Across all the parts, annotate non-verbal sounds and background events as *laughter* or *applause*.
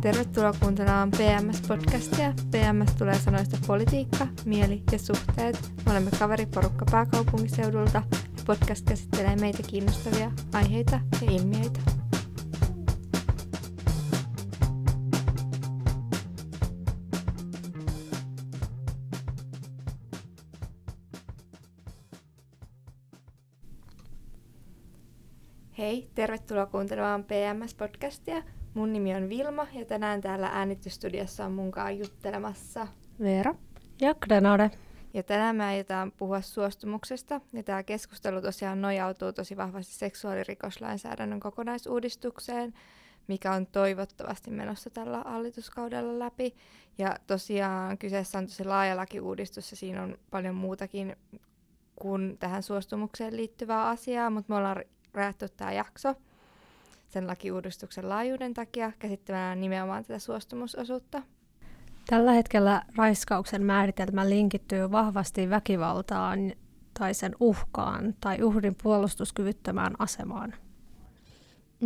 Tervetuloa kuuntelemaan PMS-podcastia. PMS tulee sanoista politiikka, mieli ja suhteet. Me olemme kaveriporukka pääkaupunkiseudulta ja podcast käsittelee meitä kiinnostavia aiheita ja ilmiöitä. Tervetuloa kuuntelemaan PMS-podcastia. Mun nimi on Vilma ja tänään täällä äänitysstudiossa on munkaan juttelemassa Veera. Ja Grenade. Ja tänään me aiotaan puhua suostumuksesta, ja tämä keskustelu tosiaan nojautuu tosi vahvasti seksuaalirikoslainsäädännön kokonaisuudistukseen, mikä on toivottavasti menossa tällä hallituskaudella läpi. Ja tosiaan kyseessä on tosi laaja lakiuudistus, ja siinä on paljon muutakin kuin tähän suostumukseen liittyvää asiaa, mutta me ollaan rajattu tämä jakso sen lakiuudistuksen laajuuden takia käsittämään nimenomaan tätä suostumusosuutta. Tällä hetkellä raiskauksen määritelmä linkittyy vahvasti väkivaltaan tai sen uhkaan tai uhrin puolustuskyvyttömään asemaan.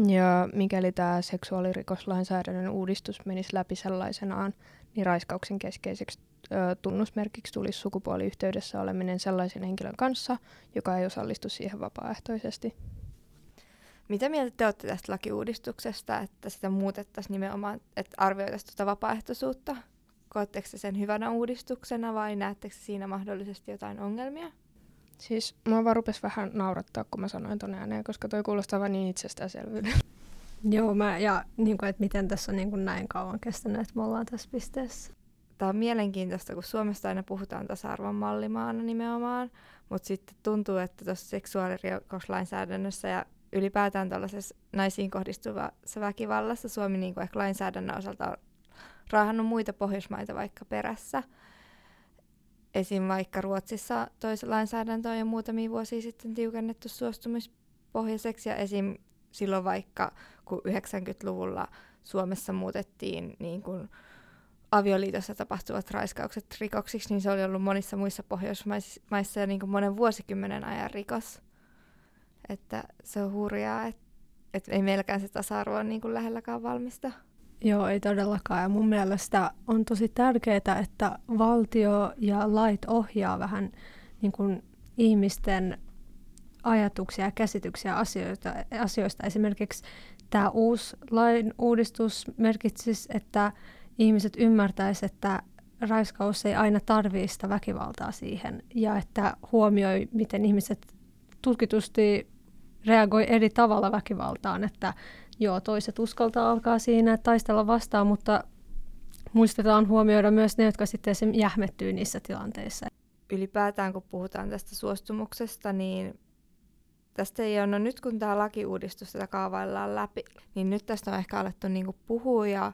Ja mikäli tämä seksuaalirikoslainsäädännön uudistus menisi läpi sellaisenaan, niin raiskauksen keskeiseksi ö, tunnusmerkiksi tulisi sukupuoliyhteydessä oleminen sellaisen henkilön kanssa, joka ei osallistu siihen vapaaehtoisesti. Mitä mieltä te olette tästä lakiuudistuksesta, että sitä muutettaisiin nimenomaan, että arvioitaisiin tuota vapaaehtoisuutta? Koetteko sen hyvänä uudistuksena vai näettekö siinä mahdollisesti jotain ongelmia? Siis mua vaan rupesi vähän naurattaa, kun mä sanoin ton ääneen, koska toi kuulostaa vain niin itsestäänselvyyden. Joo, mä, ja niin kuin, että miten tässä on niin kuin näin kauan kestänyt, että me ollaan tässä pisteessä. Tämä on mielenkiintoista, kun Suomesta aina puhutaan tasa-arvon mallimaana nimenomaan, mutta sitten tuntuu, että tuossa seksuaalirikoslainsäädännössä ja ylipäätään tällaisessa naisiin kohdistuvassa väkivallassa Suomi niin kuin ehkä lainsäädännön osalta on raahannut muita Pohjoismaita vaikka perässä. Esim. vaikka Ruotsissa toisen lainsäädäntö on jo muutamia vuosia sitten tiukennettu suostumispohjaiseksi ja esim. silloin vaikka kun 90-luvulla Suomessa muutettiin niin kuin avioliitossa tapahtuvat raiskaukset rikoksiksi, niin se oli ollut monissa muissa Pohjoismaissa jo niin kuin monen vuosikymmenen ajan rikos. Että se on hurjaa, että et ei meilläkään se tasa-arvo ole niin kuin lähelläkään valmista. Joo, ei todellakaan. Ja mun mielestä on tosi tärkeää, että valtio ja lait ohjaa vähän niin kuin ihmisten ajatuksia ja käsityksiä asioista. asioista. Esimerkiksi tämä uusi lain uudistus merkitsisi, että ihmiset ymmärtäisivät, että raiskaus ei aina tarvitse sitä väkivaltaa siihen ja että huomioi, miten ihmiset tutkitusti reagoi eri tavalla väkivaltaan, että joo, toiset uskaltaa alkaa siinä taistella vastaan, mutta muistetaan huomioida myös ne, jotka sitten jähmettyy niissä tilanteissa. Ylipäätään kun puhutaan tästä suostumuksesta, niin tästä ei ole, no nyt kun tämä lakiuudistus tätä kaavaillaan läpi, niin nyt tästä on ehkä alettu niinku puhua ja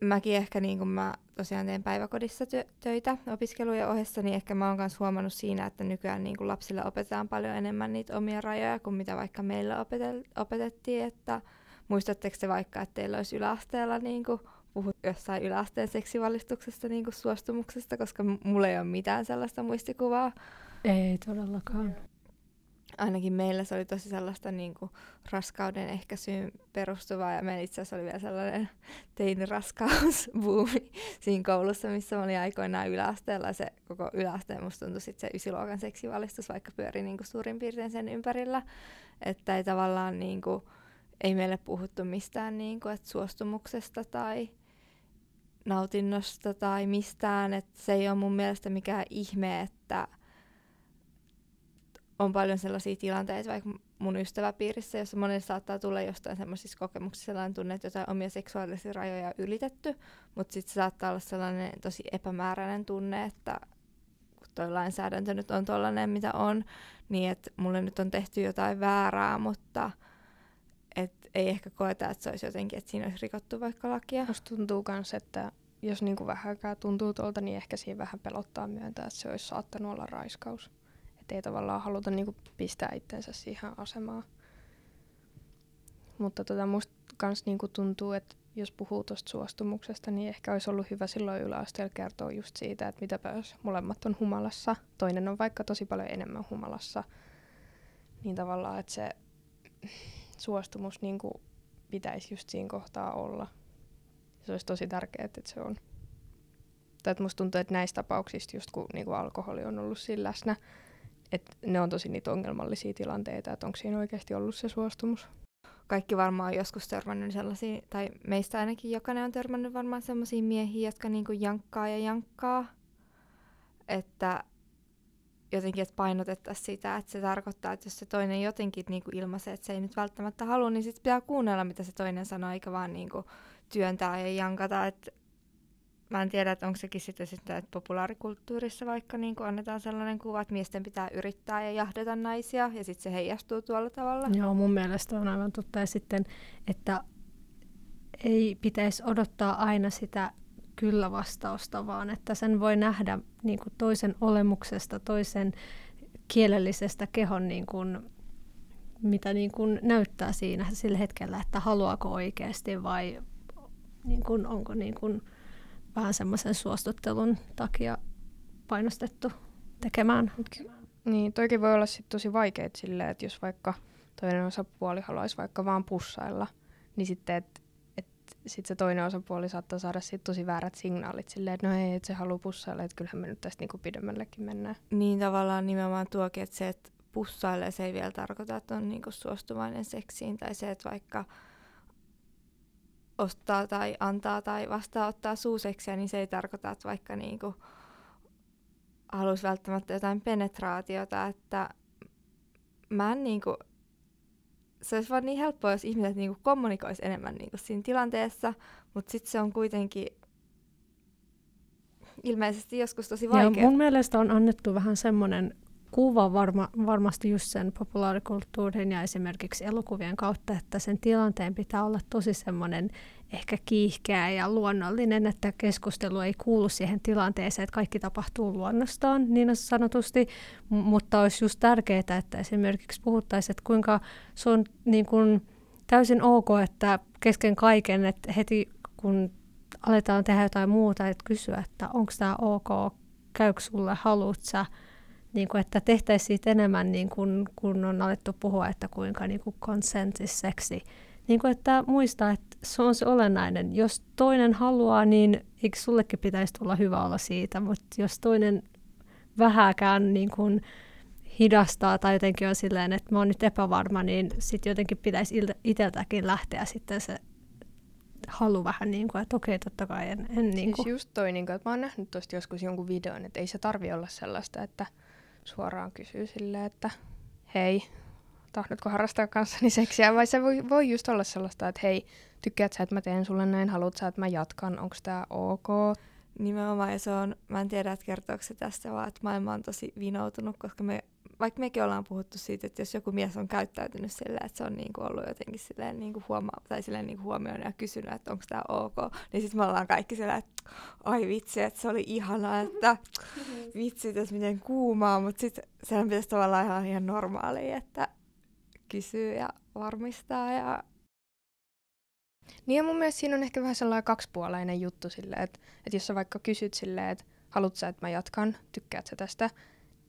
mäkin ehkä niin kuin mä tosiaan teen päiväkodissa tö- töitä opiskelujen ohessa, niin ehkä mä oon myös huomannut siinä, että nykyään niin kuin lapsille opetetaan paljon enemmän niitä omia rajoja kuin mitä vaikka meillä opetel- opetettiin, että muistatteko te vaikka, että teillä olisi yläasteella niin kuin puhut jossain yläasteen seksivalistuksesta niin kuin suostumuksesta, koska mulla ei ole mitään sellaista muistikuvaa. Ei todellakaan ainakin meillä se oli tosi sellaista niin kuin, raskauden ehkäisyyn perustuvaa ja meillä itse asiassa oli vielä sellainen *laughs* teiniraskausbuumi *laughs* siinä koulussa, missä mä olin aikoinaan yläasteella. Se koko yläasteen musta tuntui sitten se ysiluokan seksivalistus, vaikka pyöri niin kuin, suurin piirtein sen ympärillä, että ei tavallaan niin kuin, ei meille puhuttu mistään niin kuin, että suostumuksesta tai nautinnosta tai mistään, että se ei ole mun mielestä mikään ihme, että on paljon sellaisia tilanteita, vaikka mun ystäväpiirissä, jossa monelle saattaa tulla jostain semmoisissa kokemuksissa sellainen tunne, että jotain omia seksuaalisia rajoja on ylitetty, mutta sitten saattaa olla sellainen tosi epämääräinen tunne, että kun toi lainsäädäntö nyt on tollainen, mitä on, niin että mulle nyt on tehty jotain väärää, mutta et ei ehkä koeta, että se olisi jotenkin, että siinä olisi rikottu vaikka lakia. Musta tuntuu myös, että jos niinku vähänkään tuntuu tuolta, niin ehkä siinä vähän pelottaa myöntää, että se olisi saattanut olla raiskaus että ei tavallaan haluta niinku pistää itsensä siihen asemaan. Mutta tota, musta kans niinku tuntuu, että jos puhuu tuosta suostumuksesta, niin ehkä olisi ollut hyvä silloin yläasteella kertoa just siitä, että mitäpä jos molemmat on humalassa, toinen on vaikka tosi paljon enemmän humalassa, niin tavallaan, että se suostumus niinku pitäisi just siinä kohtaa olla. Se olisi tosi tärkeää, että se on. Tai että musta tuntuu, että näistä tapauksista, just kun niin kuin alkoholi on ollut siinä läsnä, että ne on tosi niitä ongelmallisia tilanteita, että onko siinä oikeasti ollut se suostumus. Kaikki varmaan on joskus törmännyt sellaisiin, tai meistä ainakin jokainen on törmännyt varmaan sellaisiin miehiä, jotka niinku jankkaa ja jankkaa. Että jotenkin, että painotettaisiin sitä, että se tarkoittaa, että jos se toinen jotenkin niinku ilmaisee, että se ei nyt välttämättä halua, niin sitten pitää kuunnella, mitä se toinen sanoo, eikä vaan niinku työntää ja jankata. Että mä en tiedä, että onko sekin sitten, sitten että populaarikulttuurissa vaikka niin annetaan sellainen kuva, että miesten pitää yrittää ja jahdata naisia, ja sitten se heijastuu tuolla tavalla. Joo, mun mielestä on aivan totta. Ja sitten, että ei pitäisi odottaa aina sitä kyllä-vastausta, vaan että sen voi nähdä niin kuin toisen olemuksesta, toisen kielellisestä kehon, niin kuin, mitä niin kuin näyttää siinä sillä hetkellä, että haluaako oikeasti vai niin kuin, onko niin kuin, vähän semmoisen suostuttelun takia painostettu tekemään. Niin, toikin voi olla sit tosi vaikeet silleen, että jos vaikka toinen osapuoli haluaisi vaikka vaan pussailla, niin sitten, että et, sit se toinen osapuoli saattaa saada sit tosi väärät signaalit silleen, että no ei, että se haluaa pussailla, että kyllähän me nyt tästä niinku pidemmällekin mennään. Niin tavallaan nimenomaan tuokin, että se, että pussailee, se ei vielä tarkoita, että on niinku suostuvainen seksiin, tai se, että vaikka ostaa tai antaa tai vastaanottaa suuseksiä, niin se ei tarkoita, että vaikka niinku haluaisi välttämättä jotain penetraatiota, että mä en niinku, se olisi vaan niin helppoa, jos ihmiset niinku kommunikoisi enemmän niinku siinä tilanteessa, mutta sitten se on kuitenkin ilmeisesti joskus tosi vaikea. Ja mun mielestä on annettu vähän semmoinen kuva varma, varmasti just sen populaarikulttuurin ja esimerkiksi elokuvien kautta, että sen tilanteen pitää olla tosi semmoinen ehkä kiihkeä ja luonnollinen, että keskustelu ei kuulu siihen tilanteeseen, että kaikki tapahtuu luonnostaan niin sanotusti, M- mutta olisi just tärkeää, että esimerkiksi puhuttaisiin, että kuinka se on niin kuin täysin ok, että kesken kaiken, että heti kun aletaan tehdä jotain muuta, että kysyä, että onko tämä ok, käykö sulle, haluat sä, niin kuin, että tehtäisiin siitä enemmän, niin kuin, kun on alettu puhua, että kuinka niin kuin consent is seksi. Niin kuin, että muistaa, että se on se olennainen. Jos toinen haluaa, niin eikö sullekin pitäisi tulla hyvä olla siitä, mutta jos toinen vähäkään niin kuin hidastaa tai jotenkin on silleen, että mä oon nyt epävarma, niin sitten jotenkin pitäisi itseltäkin lähteä sitten se halu vähän niin kuin, että okei, totta kai en, en niin kuin. Siis just toi, niin kuin, että mä oon nähnyt tuosta joskus jonkun videon, että ei se tarvi olla sellaista, että suoraan kysyy silleen, että hei, tahdotko harrastaa kanssani seksiä, vai se voi, voi just olla sellaista, että hei, tykkäät sä, että mä teen sulle näin, haluat sä, että mä jatkan, onko tää ok? Nimenomaan, ja se on, mä en tiedä, että kertooko se tästä, vaan että maailma on tosi vinoutunut, koska me, vaikka mekin ollaan puhuttu siitä, että jos joku mies on käyttäytynyt silleen, että se on niinku ollut jotenkin silleen niinku huomaa, tai silleen niinku huomioon ja kysynyt, että onko tämä ok, niin sitten me ollaan kaikki silleen, että ai vitsi, että se oli ihanaa, että *laughs* vitsi, tässä miten kuumaa, mutta sitten sehän pitäisi tavallaan ihan, ihan normaalia, että kysyy ja varmistaa. Ja... Niin ja mun mielestä siinä on ehkä vähän sellainen kaksipuoleinen juttu silleen, että, että jos sä vaikka kysyt silleen, että haluat sä, että mä jatkan, tykkäät sä tästä,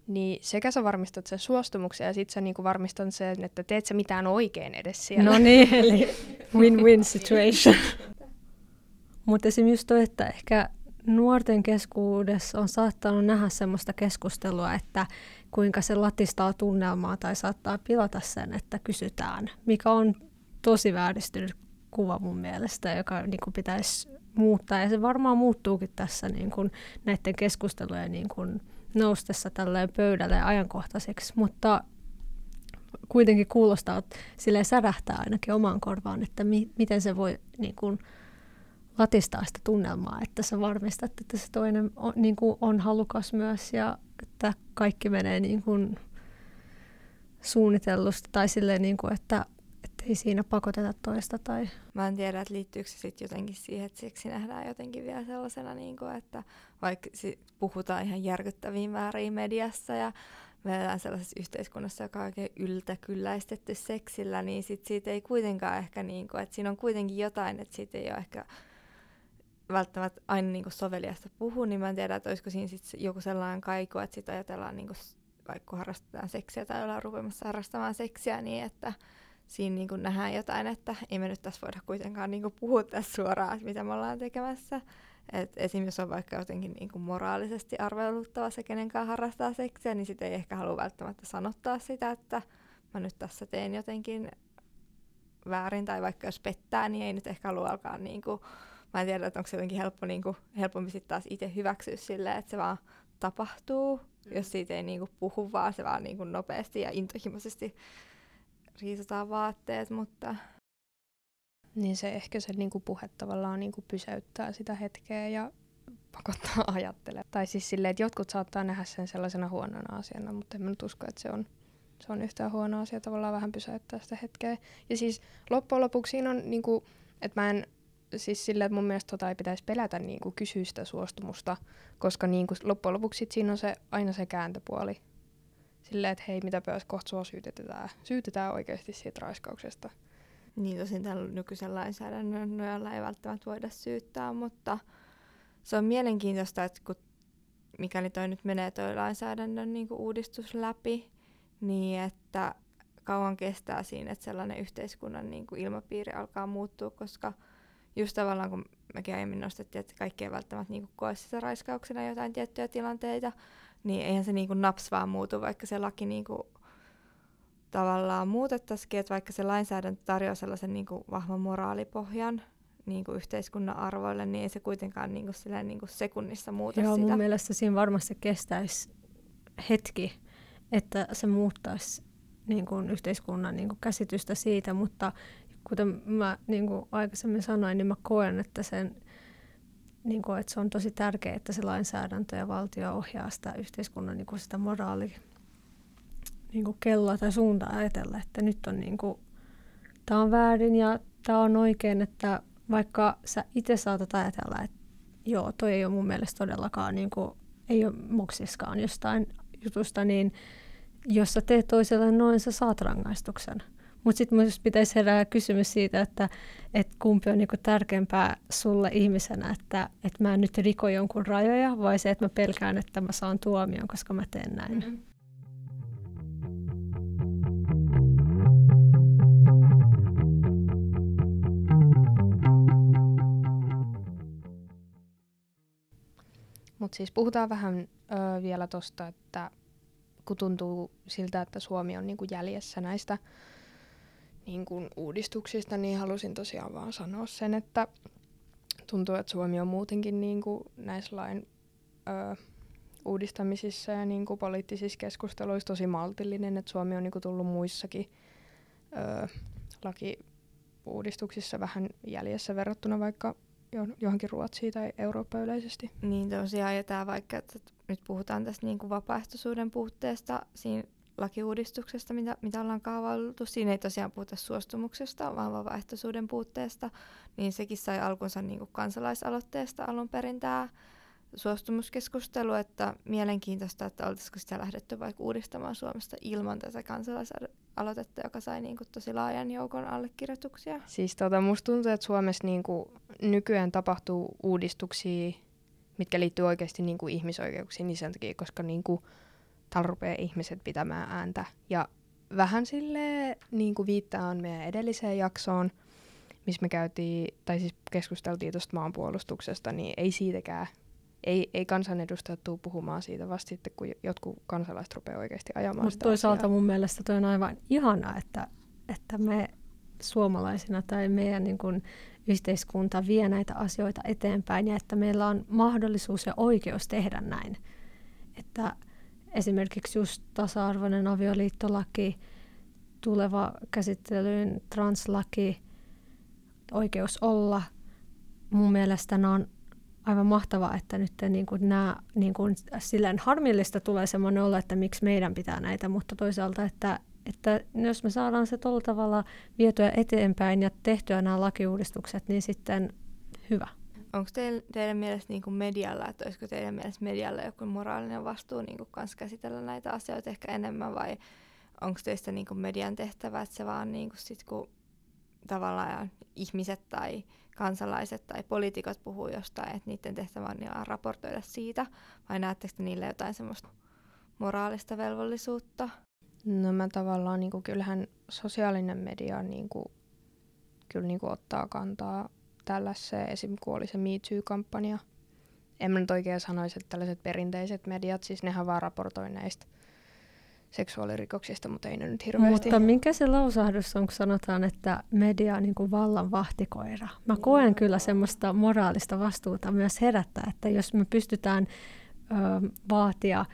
niin sekä sä varmistat sen suostumuksen ja sit sä niinku varmistat sen, että teet sä mitään oikein edes siellä. No niin, *laughs* eli win-win situation. *laughs* Mutta esimerkiksi just toi, että ehkä nuorten keskuudessa on saattanut nähdä semmoista keskustelua, että kuinka se latistaa tunnelmaa tai saattaa pilata sen, että kysytään, mikä on tosi vääristynyt kuva mun mielestä, joka niin kuin pitäisi muuttaa. Ja se varmaan muuttuukin tässä niin kuin näiden keskustelujen niin kuin noustessa tälleen pöydälle ajankohtaiseksi, mutta kuitenkin kuulostaa, että sille särähtää ainakin omaan korvaan, että mi- miten se voi niin kuin, latistaa sitä tunnelmaa, että sä varmistat, että se toinen on, niin kuin on halukas myös ja että kaikki menee niin kuin suunnitellusti tai silleen, niin kuin, että ei siinä pakoteta toista. Tai... Mä en tiedä, että liittyykö se sitten jotenkin siihen, että seksi nähdään jotenkin vielä sellaisena, niin kuin, että vaikka puhutaan ihan järkyttäviin määriin mediassa ja me eletään sellaisessa yhteiskunnassa, joka on oikein yltäkylläistetty seksillä, niin sit siitä ei kuitenkaan ehkä, niin kuin, että siinä on kuitenkin jotain, että siitä ei ole ehkä välttämättä aina niin soveliasta puhua, niin mä en tiedä, että olisiko siinä sit joku sellainen kaiku, että sitten ajatellaan, niin kuin, vaikka harrastetaan seksiä tai ollaan rupemassa harrastamaan seksiä, niin että siinä niin kuin nähdään jotain, että ei me nyt tässä voida kuitenkaan niin kuin puhua tässä suoraan, että mitä me ollaan tekemässä. Et esim. jos on vaikka jotenkin niin kuin moraalisesti arveluttava se, kenenkään harrastaa seksiä, niin sitten ei ehkä halua välttämättä sanottaa sitä, että mä nyt tässä teen jotenkin väärin, tai vaikka jos pettää, niin ei nyt ehkä halua alkaa niin kuin, mä en tiedä, että onko se jotenkin helppo, niin kuin, helpompi sitten taas itse hyväksyä silleen, että se vaan tapahtuu, mm. jos siitä ei niin kuin, puhu, vaan se vaan niin kuin, nopeasti ja intohimoisesti riisutaan vaatteet, mutta... Niin se ehkä se niinku puhe tavallaan niinku pysäyttää sitä hetkeä ja pakottaa *laughs* ajattelemaan. Tai siis silleen, että jotkut saattaa nähdä sen sellaisena huonona asiana, mutta en mä nyt usko, että se on, se on yhtään huono asia tavallaan vähän pysäyttää sitä hetkeä. Ja siis loppujen lopuksi siinä on, niinku, että mä en siis silleen, että mun mielestä tota ei pitäisi pelätä niinku kysyä sitä suostumusta, koska niinku loppujen lopuksi siinä on se, aina se kääntöpuoli silleen, että hei, mitä jos kohta sua syytetään, syytetään oikeasti siitä raiskauksesta. Niin tosin tällä nykyisen lainsäädännön nojalla ei välttämättä voida syyttää, mutta se on mielenkiintoista, että kun, mikäli toi nyt menee toi lainsäädännön niin uudistus läpi, niin että kauan kestää siinä, että sellainen yhteiskunnan niin ilmapiiri alkaa muuttua, koska just tavallaan kun mekin aiemmin nostettiin, että kaikki ei välttämättä niin koe sitä raiskauksena jotain tiettyjä tilanteita, niin eihän se niinku naps vaan muutu, vaikka se laki niinku tavallaan muutettaisikin, että vaikka se lainsäädäntö tarjoaa sellaisen niinku vahvan moraalipohjan niinku yhteiskunnan arvoille, niin ei se kuitenkaan niinku silleen niinku sekunnissa muuta Joo, sitä. mun mielestä siinä varmasti kestäisi hetki, että se muuttaisi niin kuin yhteiskunnan niin kuin käsitystä siitä, mutta kuten mä niin kuin aikaisemmin sanoin, niin mä koen, että sen niin kuin, että se on tosi tärkeää, että se lainsäädäntö ja valtio ohjaa sitä yhteiskunnan niin kuin sitä moraali niin kuin kelloa tai suuntaa ajatella, että nyt on niin kuin, tämä on väärin ja tämä on oikein, että vaikka sä itse saatat ajatella, että joo, toi ei ole mun mielestä todellakaan, niin kuin, ei ole moksiskaan jostain jutusta, niin jos sä teet toiselle noin, sä saat rangaistuksen. Mutta sitten myös pitäisi herää kysymys siitä, että, että kumpi on niinku tärkeämpää sulle ihmisenä, että, että mä nyt riko jonkun rajoja vai se, että mä pelkään, että mä saan tuomion, koska mä teen näin. Mm-hmm. Mutta siis puhutaan vähän ö, vielä tuosta, että kun tuntuu siltä, että Suomi on niinku jäljessä näistä niin kuin uudistuksista, niin halusin tosiaan vaan sanoa sen, että tuntuu, että Suomi on muutenkin niin kuin näissä lain ö, uudistamisissa ja niin kuin poliittisissa keskusteluissa tosi maltillinen, että Suomi on niin kuin tullut muissakin ö, lakiuudistuksissa vähän jäljessä verrattuna vaikka johonkin Ruotsiin tai Eurooppa yleisesti. Niin tosiaan, ja tämä vaikka, että nyt puhutaan tästä niin kuin vapaaehtoisuuden puutteesta siinä lakiuudistuksesta, mitä, mitä ollaan kaavailtu. Siinä ei tosiaan puhuta suostumuksesta, vaan vapaaehtoisuuden puutteesta. Niin sekin sai alkunsa niin kuin kansalaisaloitteesta alun perin tämä suostumuskeskustelu, että mielenkiintoista, että oltaisiko sitä lähdetty vaikka uudistamaan Suomesta ilman tätä kansalaisaloitetta, joka sai niin kuin tosi laajan joukon allekirjoituksia. Siis tota, musta tuntuu, että Suomessa niin kuin nykyään tapahtuu uudistuksia, mitkä liittyy oikeasti niin kuin ihmisoikeuksiin, niin sen takia, koska niin kuin täällä rupeaa ihmiset pitämään ääntä. Ja vähän sille niin kuin viittaan meidän edelliseen jaksoon, missä me käytiin, tai siis keskusteltiin tuosta maanpuolustuksesta, niin ei siitäkään, ei, ei kansanedustajat tule puhumaan siitä vasta sitten, kun jotkut kansalaiset rupeaa oikeasti ajamaan Mutta toisaalta asiaa. mun mielestä toi on aivan ihana, että, että me suomalaisina tai meidän niin kun, yhteiskunta vie näitä asioita eteenpäin ja että meillä on mahdollisuus ja oikeus tehdä näin. Että esimerkiksi just tasa-arvoinen avioliittolaki, tuleva käsittelyyn translaki, oikeus olla. Mun mielestä nämä on aivan mahtavaa, että nyt niin kuin nämä, niin kuin, silleen harmillista tulee semmoinen olla, että miksi meidän pitää näitä, mutta toisaalta, että, että jos me saadaan se tuolla tavalla vietyä eteenpäin ja tehtyä nämä lakiuudistukset, niin sitten hyvä onko teidän, teidän mielestä niin kuin medialla, että olisiko teidän mielestä medialla joku moraalinen vastuu niin kuin kans käsitellä näitä asioita ehkä enemmän vai onko teistä niin kuin median tehtävä, että se vaan niin kuin sit, kun tavallaan ihmiset tai kansalaiset tai poliitikot puhuu jostain, että niiden tehtävä on niin raportoida siitä vai näettekö te niille jotain semmoista moraalista velvollisuutta? No mä tavallaan, niin kuin, kyllähän sosiaalinen media niin kuin, kyllä niin kuin, ottaa kantaa tällaiseen, esim. kun oli se Me Too-kampanja. En mä nyt oikein sanoisi, että tällaiset perinteiset mediat, siis nehän vaan raportoi näistä seksuaalirikoksista, mutta ei ne nyt hirveästi. Mutta minkä se lausahdus on, kun sanotaan, että media on niin kuin vallan vahtikoira? Mä koen kyllä semmoista moraalista vastuuta myös herättää, että jos me pystytään ö, vaatia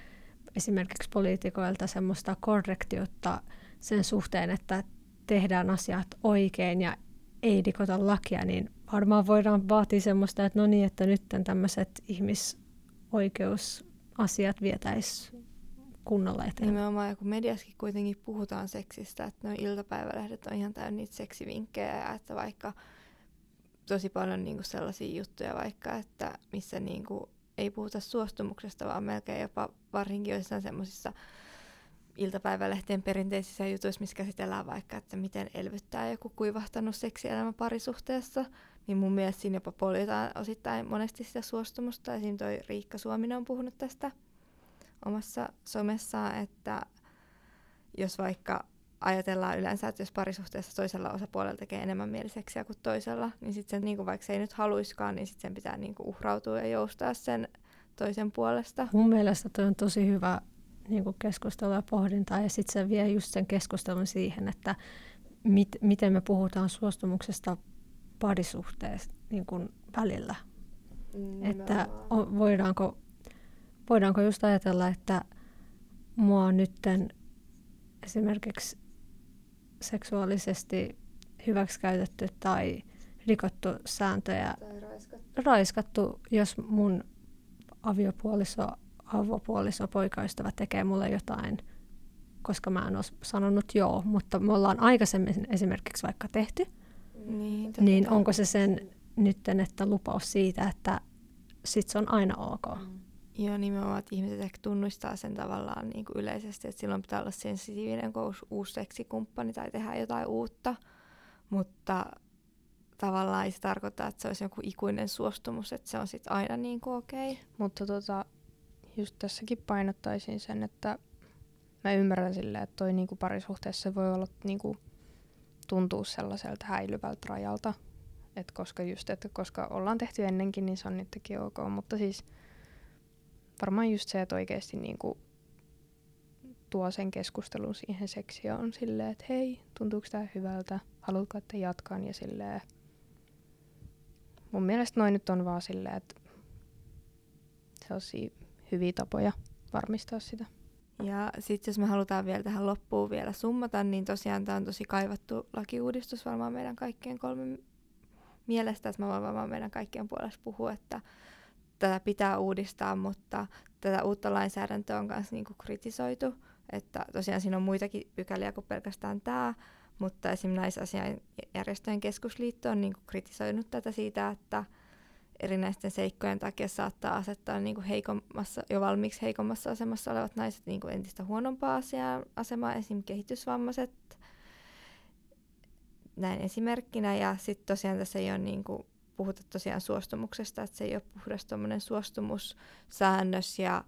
esimerkiksi poliitikoilta semmoista korrektiutta sen suhteen, että tehdään asiat oikein ja ei rikota lakia, niin varmaan voidaan vaatia semmoista, että no niin, että nyt tämmöiset ihmisoikeusasiat vietäisiin kunnolla eteenpäin. Nimenomaan, ja kun mediaskin kuitenkin puhutaan seksistä, että nuo iltapäivälehdet on ihan täynnä niitä seksivinkkejä, että vaikka tosi paljon niinku sellaisia juttuja vaikka, että missä niinku ei puhuta suostumuksesta, vaan melkein jopa varsinkin joissain semmoisissa iltapäivälehtien perinteisissä jutuissa, missä käsitellään vaikka, että miten elvyttää joku kuivahtanut seksielämä parisuhteessa, niin mun mielestä siinä jopa poljetaan osittain monesti sitä suostumusta. Esimerkiksi toi Riikka Suominen on puhunut tästä omassa somessaan, että jos vaikka ajatellaan yleensä, että jos parisuhteessa toisella osapuolella tekee enemmän mieliseksiä kuin toisella, niin sitten sen, niin kuin vaikka se ei nyt haluiskaan, niin sitten sen pitää niin kuin uhrautua ja joustaa sen toisen puolesta. Mun mielestä toi on tosi hyvä niin kuin keskustelu ja pohdintaa, ja sitten se vie just sen keskustelun siihen, että mit, miten me puhutaan suostumuksesta parisuhteessa niin kuin välillä. Mm, että o, voidaanko voidaanko just ajatella, että mua on nytten esimerkiksi seksuaalisesti hyväksikäytetty tai rikottu sääntöjä, tai raiskattu. raiskattu, jos mun aviopuoliso, avopuoliso, poikaystävä tekee mulle jotain, koska mä en ole sanonut joo, mutta me ollaan aikaisemmin esimerkiksi vaikka tehty, niin, niin onko se sen nytten, että lupaus siitä, että sit se on aina ok. Mm. Joo, nimenomaan, että ihmiset ehkä tunnustaa sen tavallaan niin kuin yleisesti, että silloin pitää olla sensitiivinen, kun uusi seksikumppani tai tehdä jotain uutta, mutta tavallaan ei se tarkoita, että se olisi joku ikuinen suostumus, että se on sitten aina niin kuin okei. Okay. Mutta tota, just tässäkin painottaisin sen, että mä ymmärrän silleen, että toi niinku parisuhteessa voi olla niinku, tuntuu sellaiselta häilyvältä rajalta, et koska just, että koska ollaan tehty ennenkin, niin se on nytkin ok, mutta siis – varmaan just se, että oikeasti niinku tuo sen keskustelun siihen seksioon silleen, että hei, tuntuuko tämä hyvältä, haluatko, että jatkan ja silleen. Mun mielestä noin nyt on vaan silleen, että sellaisia hyviä tapoja varmistaa sitä. Ja sitten jos me halutaan vielä tähän loppuun vielä summata, niin tosiaan tämä on tosi kaivattu lakiuudistus varmaan meidän kaikkien kolmen mielestä, että mä voin varmaan meidän kaikkien puolesta puhua, että tätä pitää uudistaa, mutta tätä uutta lainsäädäntöä on myös niinku kritisoitu. Että tosiaan siinä on muitakin pykäliä kuin pelkästään tämä, mutta esimerkiksi naisasian järjestöjen keskusliitto on niinku kritisoinut tätä siitä, että erinäisten seikkojen takia saattaa asettaa niinku heikommassa, jo valmiiksi heikommassa asemassa olevat naiset niinku entistä huonompaa asiaa, asemaa, esim. kehitysvammaiset, näin esimerkkinä. Ja sitten tosiaan tässä ei ole niinku puhuta tosiaan suostumuksesta, että se ei ole puhdas suostumussäännös ja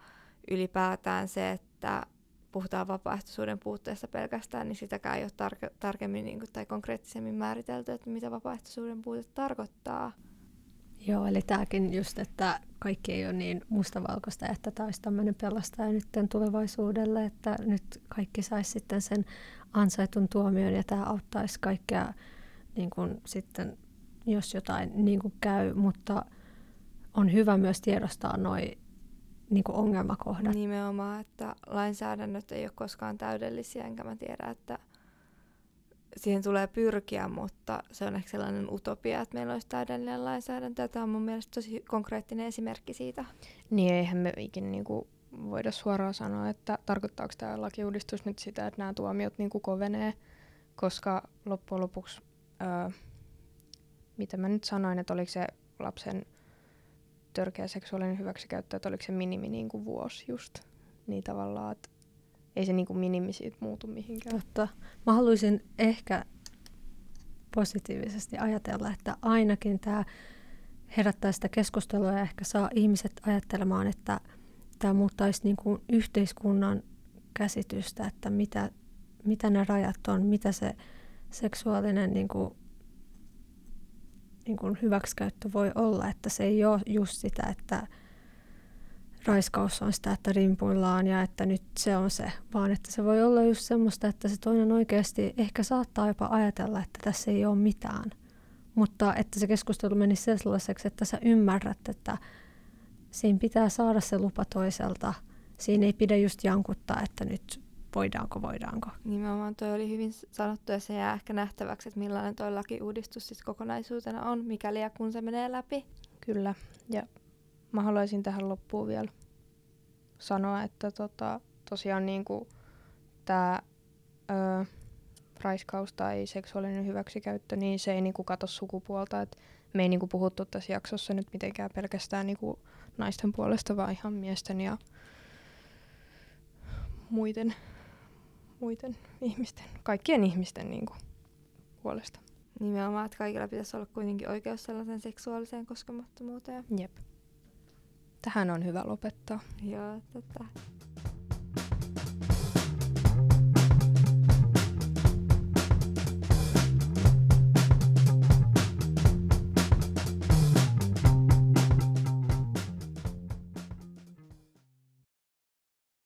ylipäätään se, että puhutaan vapaaehtoisuuden puutteesta pelkästään, niin sitäkään ei ole tar- tarkemmin niin kuin, tai konkreettisemmin määritelty, että mitä vapaaehtoisuuden puute tarkoittaa. Joo, eli tämäkin just, että kaikki ei ole niin mustavalkoista, että tämä olisi tämmöinen pelastaja nyt tulevaisuudelle, että nyt kaikki saisi sitten sen ansaitun tuomion ja tämä auttaisi kaikkea niin kuin sitten jos jotain niin kuin käy, mutta on hyvä myös tiedostaa noin niin ongelmakohdat. Nimenomaan, että lainsäädännöt ei ole koskaan täydellisiä, enkä mä tiedä, että siihen tulee pyrkiä, mutta se on ehkä sellainen utopia, että meillä olisi täydellinen lainsäädäntö. Tämä on mun mielestä tosi konkreettinen esimerkki siitä. Niin, eihän me ikinä niinku voida suoraan sanoa, että tarkoittaako tämä lakiuudistus nyt sitä, että nämä tuomiot niinku kovenee, koska loppujen lopuksi öö, mitä mä nyt sanoin, että oliko se lapsen törkeä seksuaalinen hyväksikäyttö, että oliko se minimi niin kuin vuosi just. Niin tavallaan, että ei se niin kuin minimi siitä muutu mihinkään. Totta. Mä haluaisin ehkä positiivisesti ajatella, että ainakin tämä herättää sitä keskustelua ja ehkä saa ihmiset ajattelemaan, että tämä muuttaisi niin kuin yhteiskunnan käsitystä, että mitä mitä ne rajat on, mitä se seksuaalinen niin kuin, niin kuin hyväksikäyttö voi olla, että se ei ole just sitä, että raiskaus on sitä, että rimpuillaan ja että nyt se on se, vaan että se voi olla just semmoista, että se toinen oikeasti ehkä saattaa jopa ajatella, että tässä ei ole mitään. Mutta että se keskustelu menisi sellaiseksi, että sä ymmärrät, että siinä pitää saada se lupa toiselta. Siinä ei pidä just jankuttaa, että nyt voidaanko, voidaanko. Nimenomaan toi oli hyvin sanottu ja se jää ehkä nähtäväksi, että millainen toi lakiuudistus siis kokonaisuutena on, mikäli ja kun se menee läpi. Kyllä, ja mä haluaisin tähän loppuun vielä sanoa, että tota, tosiaan niin tämä raiskaus tai seksuaalinen hyväksikäyttö, niin se ei niinku kato sukupuolta. Et me ei niinku puhuttu tässä jaksossa nyt mitenkään pelkästään niinku naisten puolesta, vaan ihan miesten ja muiden, muiden ihmisten, kaikkien ihmisten niinku puolesta. Nimenomaan, että kaikilla pitäisi olla kuitenkin oikeus sellaiseen seksuaaliseen koskemattomuuteen. Jep. Tähän on hyvä lopettaa. Joo, tota,